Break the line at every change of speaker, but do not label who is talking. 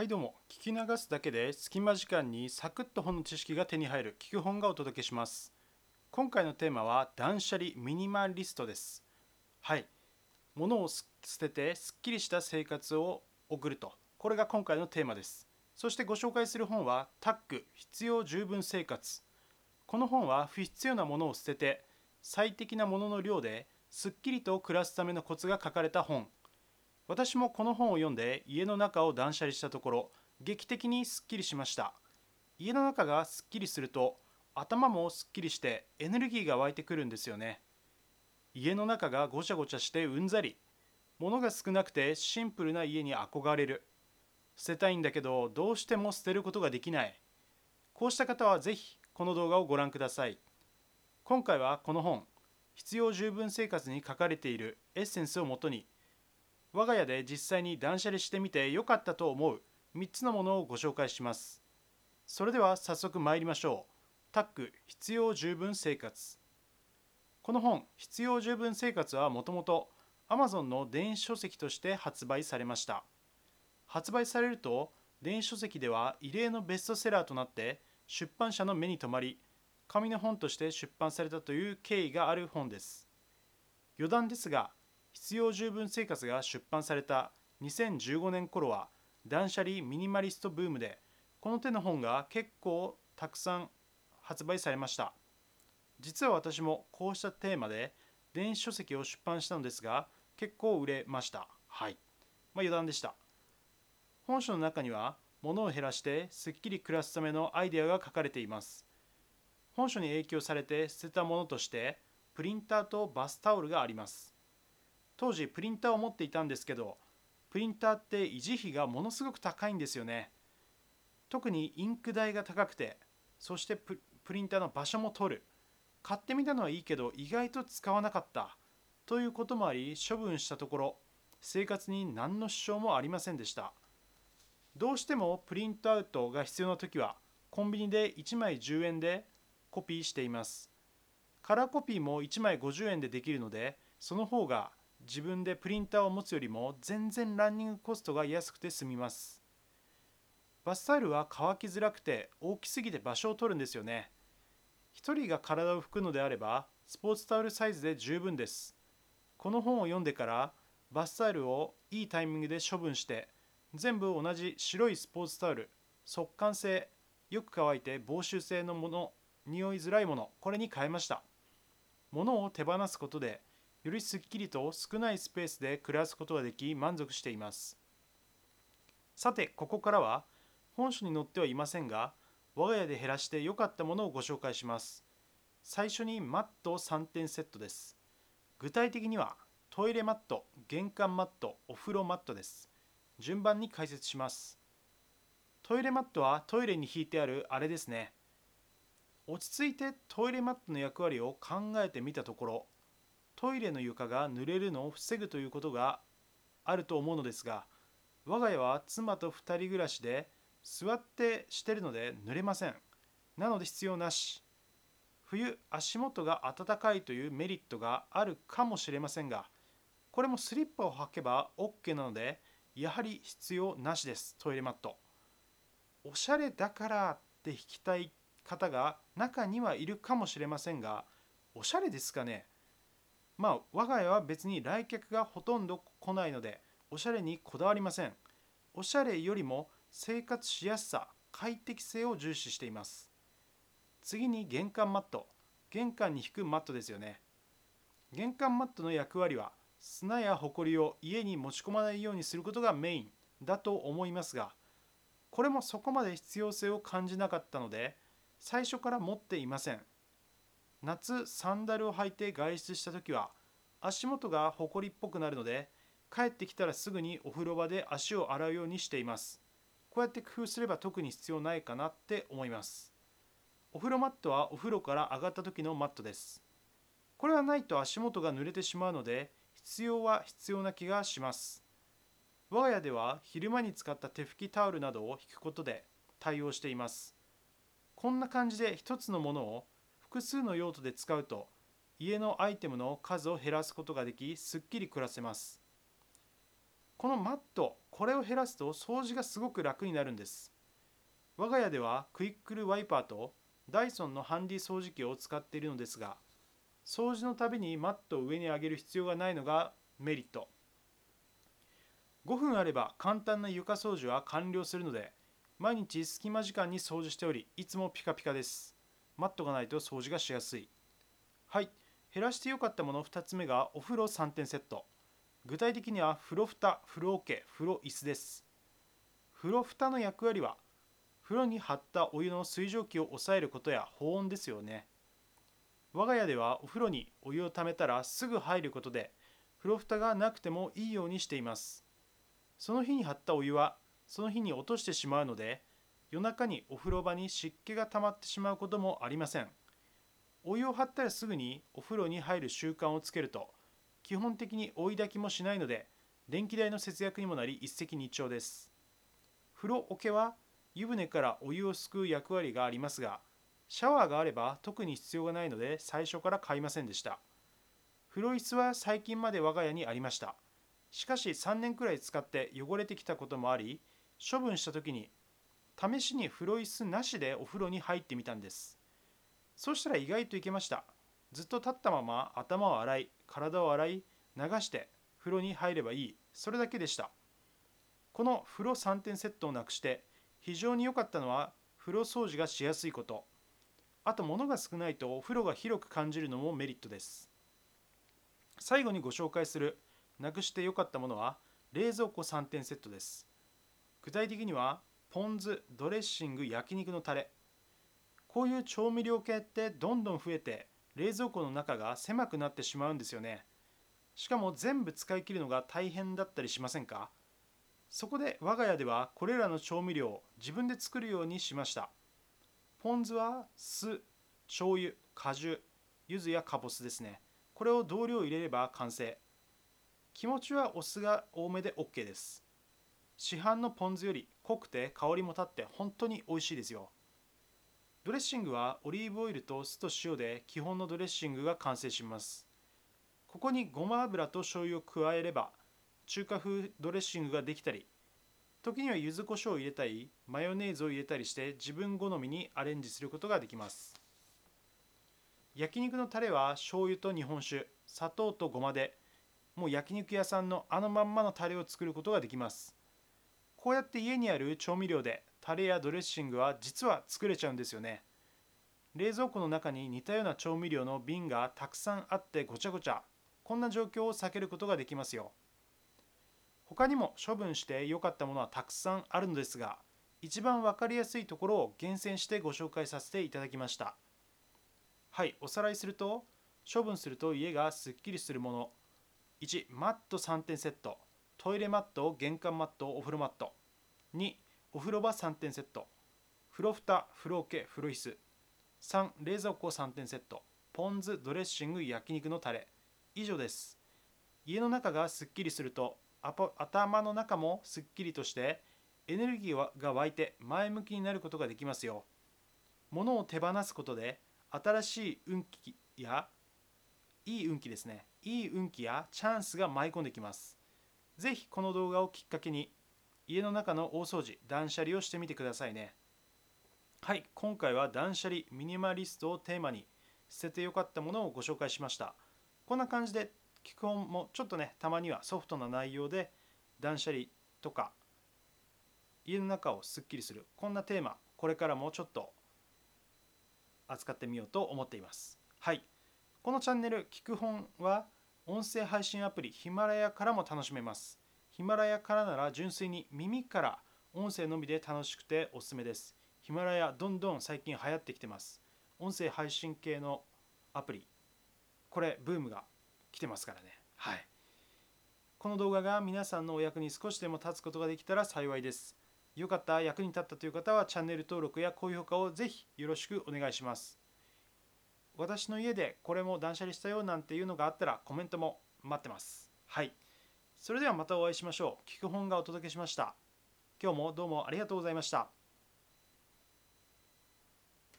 はいどうも。聞き流すだけで隙間時間にサクッと本の知識が手に入る聞く本がお届けします。今回のテーマは断捨離ミニマリストです。はい。物を捨ててすっきりした生活を送ると。これが今回のテーマです。そしてご紹介する本はタック必要十分生活。この本は不必要なものを捨てて最適なものの量ですっきりと暮らすためのコツが書かれた本。私もこの本を読んで家の中を断捨離したところ劇的にすっきりしました。家の中がすっきりすると頭もすっきりしてエネルギーが湧いてくるんですよね。家の中がごちゃごちゃしてうんざり。物が少なくてシンプルな家に憧れる。捨てたいんだけどどうしても捨てることができない。こうした方はぜひこの動画をご覧ください。今回はこの本必要十分生活に書かれているエッセンスをもとに我が家で実際に断捨離してみて良かったと思う。3つのものをご紹介します。それでは早速参りましょう。タック必要十分生活。この本必要十分生活はもともと Amazon の電子書籍として発売されました。発売されると電子書籍では異例のベストセラーとなって出版社の目に留まり紙の本として出版されたという経緯がある本です。余談ですが必要十分生活が出版された2015年頃は断捨離ミニマリストブームでこの手の本が結構たくさん発売されました。実は私もこうしたテーマで電子書籍を出版したのですが結構売れました。はい。まあ余談でした。本書の中には物を減らしてすっきり暮らすためのアイデアが書かれています。本書に影響されて捨てたものとしてプリンターとバスタオルがあります当時プリンターを持っていたんですけどプリンターって維持費がものすごく高いんですよね。特にインク代が高くてそしてプリンターの場所も取る。買ってみたのはいいけど意外と使わなかった。ということもあり処分したところ生活に何の支障もありませんでした。どうしてもプリントアウトが必要な時はコンビニで1枚10円でコピーしています。カラーコピーも1枚50円でできるのでその方が自分でプリンターを持つよりも全然ランニングコストが安くて済みます。バスタオルは乾きづらくて大きすぎて場所を取るんですよね。1人が体を拭くのであればスポーツタオルサイズで十分です。この本を読んでからバスタオルをいいタイミングで処分して全部同じ白いスポーツタオル速乾性よく乾いて防臭性のもの匂いづらいものこれに変えました。物を手放すことでよりすっきりと少ないスペースで暮らすことができ満足しています。さてここからは本書に載ってはいませんが我が家で減らして良かったものをご紹介します。最初にマット3点セットです。具体的にはトイレマット玄関マットお風呂マットです。順番に解説します。トイレマットはトイレに引いてあるあれですね。落ち着いてトイレマットの役割を考えてみたところトイレの床が濡れるのを防ぐということがあると思うのですが我が家は妻と2人暮らしで座ってしてるので濡れません。なので必要なし。冬足元が暖かいというメリットがあるかもしれませんがこれもスリッパを履けば OK なのでやはり必要なしです。トイレマット。おしゃれだからって引きたい方が中にはいるかもしれませんがおしゃれですかね？まあ我が家は別に来客がほとんど来ないのでおしゃれにこだわりません。おしゃれよりも生活しやすさ快適性を重視しています。次に玄関マット。玄関に引くマットですよね。玄関マットの役割は砂やホコリを家に持ち込まないようにすることがメインだと思いますがこれもそこまで必要性を感じなかったので最初から持っていません。夏サンダルを履いて外出した時は足元がほこりっぽくなるので帰ってきたらすぐにお風呂場で足を洗うようにしています。こうやって工夫すれば特に必要ないかなって思います。お風呂マットはお風呂から上がった時のマットです。これはないと足元が濡れてしまうので必要は必要な気がします。我が家では昼間に使った手拭きタオルなどを引くことで対応しています。こんな感じで一つのものを複数の用途で使うと家のアイテムの数を減らすことができすっきり暮らせます。このマットこれを減らすと掃除がすごく楽になるんです。我が家ではクイックルワイパーとダイソンのハンディ掃除機を使っているのですが掃除のたびにマットを上に上げる必要がないのがメリット。5分あれば簡単な床掃除は完了するので毎日隙間時間に掃除しておりいつもピカピカです。マットがないと掃除がしやすい。はい。減らしてよかったもの2つ目がお風呂3点セット。具体的には風呂蓋風呂桶風呂椅子です。風呂蓋の役割は風呂に張ったお湯の水蒸気を抑えることや保温ですよね。我が家ではお風呂にお湯をためたらすぐ入ることで風呂蓋がなくてもいいようにしています。その日に張ったお湯はその日に落としてしまうので夜中にお風呂場に湿気が溜まってしまうこともありません。お湯を張ったらすぐにお風呂に入る習慣をつけると基本的に追い焚きもしないので電気代の節約にもなり一石二鳥です。風呂桶は湯船からお湯をすくう役割がありますがシャワーがあれば特に必要がないので最初から買いませんでした。風呂椅子は最近まで我が家にありました。しかし3年くらい使って汚れてきたこともあり処分した時に試しに風呂椅子なしでお風呂に入ってみたんです。そしたら意外といけました。ずっと立ったまま頭を洗い体を洗い流して風呂に入ればいい。それだけでした。この風呂3点セットをなくして非常に良かったのは風呂掃除がしやすいこと。あと物が少ないとお風呂が広く感じるのもメリットです。最後にご紹介するなくして良かったものは冷蔵庫3点セットです。具体的にはポン酢ドレッシング焼肉のタレ。こういう調味料系ってどんどん増えて冷蔵庫の中が狭くなってしまうんですよね。しかも全部使い切るのが大変だったりしませんか？そこで我が家ではこれらの調味料を自分で作るようにしました。ポン酢は酢醤油果汁柚子やかぼすですね。これを同量入れれば完成。気持ちはお酢が多めで OK です。市販のポン酢より濃くて香りも立って本当に美味しいですよ。ドレッシングはオリーブオイルと酢と塩で基本のドレッシングが完成します。ここにごま油と醤油を加えれば中華風ドレッシングができたり時には柚子胡椒を入れたりマヨネーズを入れたりして自分好みにアレンジすることができます。焼肉のタレは醤油と日本酒砂糖とごまでもう焼肉屋さんのあのまんまのタレを作ることができます。こうやって家にある調味料でタレやドレッシングは実は作れちゃうんですよね。冷蔵庫の中に似たような調味料の瓶がたくさんあってごちゃごちゃ。こんな状況を避けることができますよ。他にも処分して良かったものはたくさんあるのですが一番分かりやすいところを厳選してご紹介させていただきました。はいおさらいすると処分すると家がすっきりするもの。1マット3点セット。トイレマット玄関マットお風呂マット。2お風呂場3点セット。風呂蓋風呂桶風呂椅子。3冷蔵庫3点セット。ポン酢ドレッシング焼肉のタレ。以上です。家の中がすっきりすると頭の中もすっきりとしてエネルギーが湧いて前向きになることができますよ。物を手放すことで新しい運気やいい運気ですね。いい運気やチャンスが舞い込んできます。ぜひこの動画をきっかけに家の中の大掃除断捨離をしてみてくださいね。はい今回は断捨離ミニマリストをテーマに捨ててよかったものをご紹介しました。こんな感じで基本もちょっとねたまにはソフトな内容で断捨離とか家の中をすっきりするこんなテーマこれからもちょっと扱ってみようと思っています。はいこのチャンネル聞く本は音声配信アプリヒマラヤからも楽しめます。ヒマラヤからなら純粋に耳から音声のみで楽しくておすすめです。ヒマラヤどんどん最近流行ってきてます。音声配信系のアプリ。これブームが来てますからね。はい。この動画が皆さんのお役に少しでも立つことができたら幸いです。よかった、役に立ったという方はチャンネル登録や高評価をぜひよろしくお願いします。私の家でこれも断捨離したよなんていうのがあったらコメントも待ってます。はい。それではまたお会いしましょう。聞く本がお届けしました。今日もどうもありがとうございました。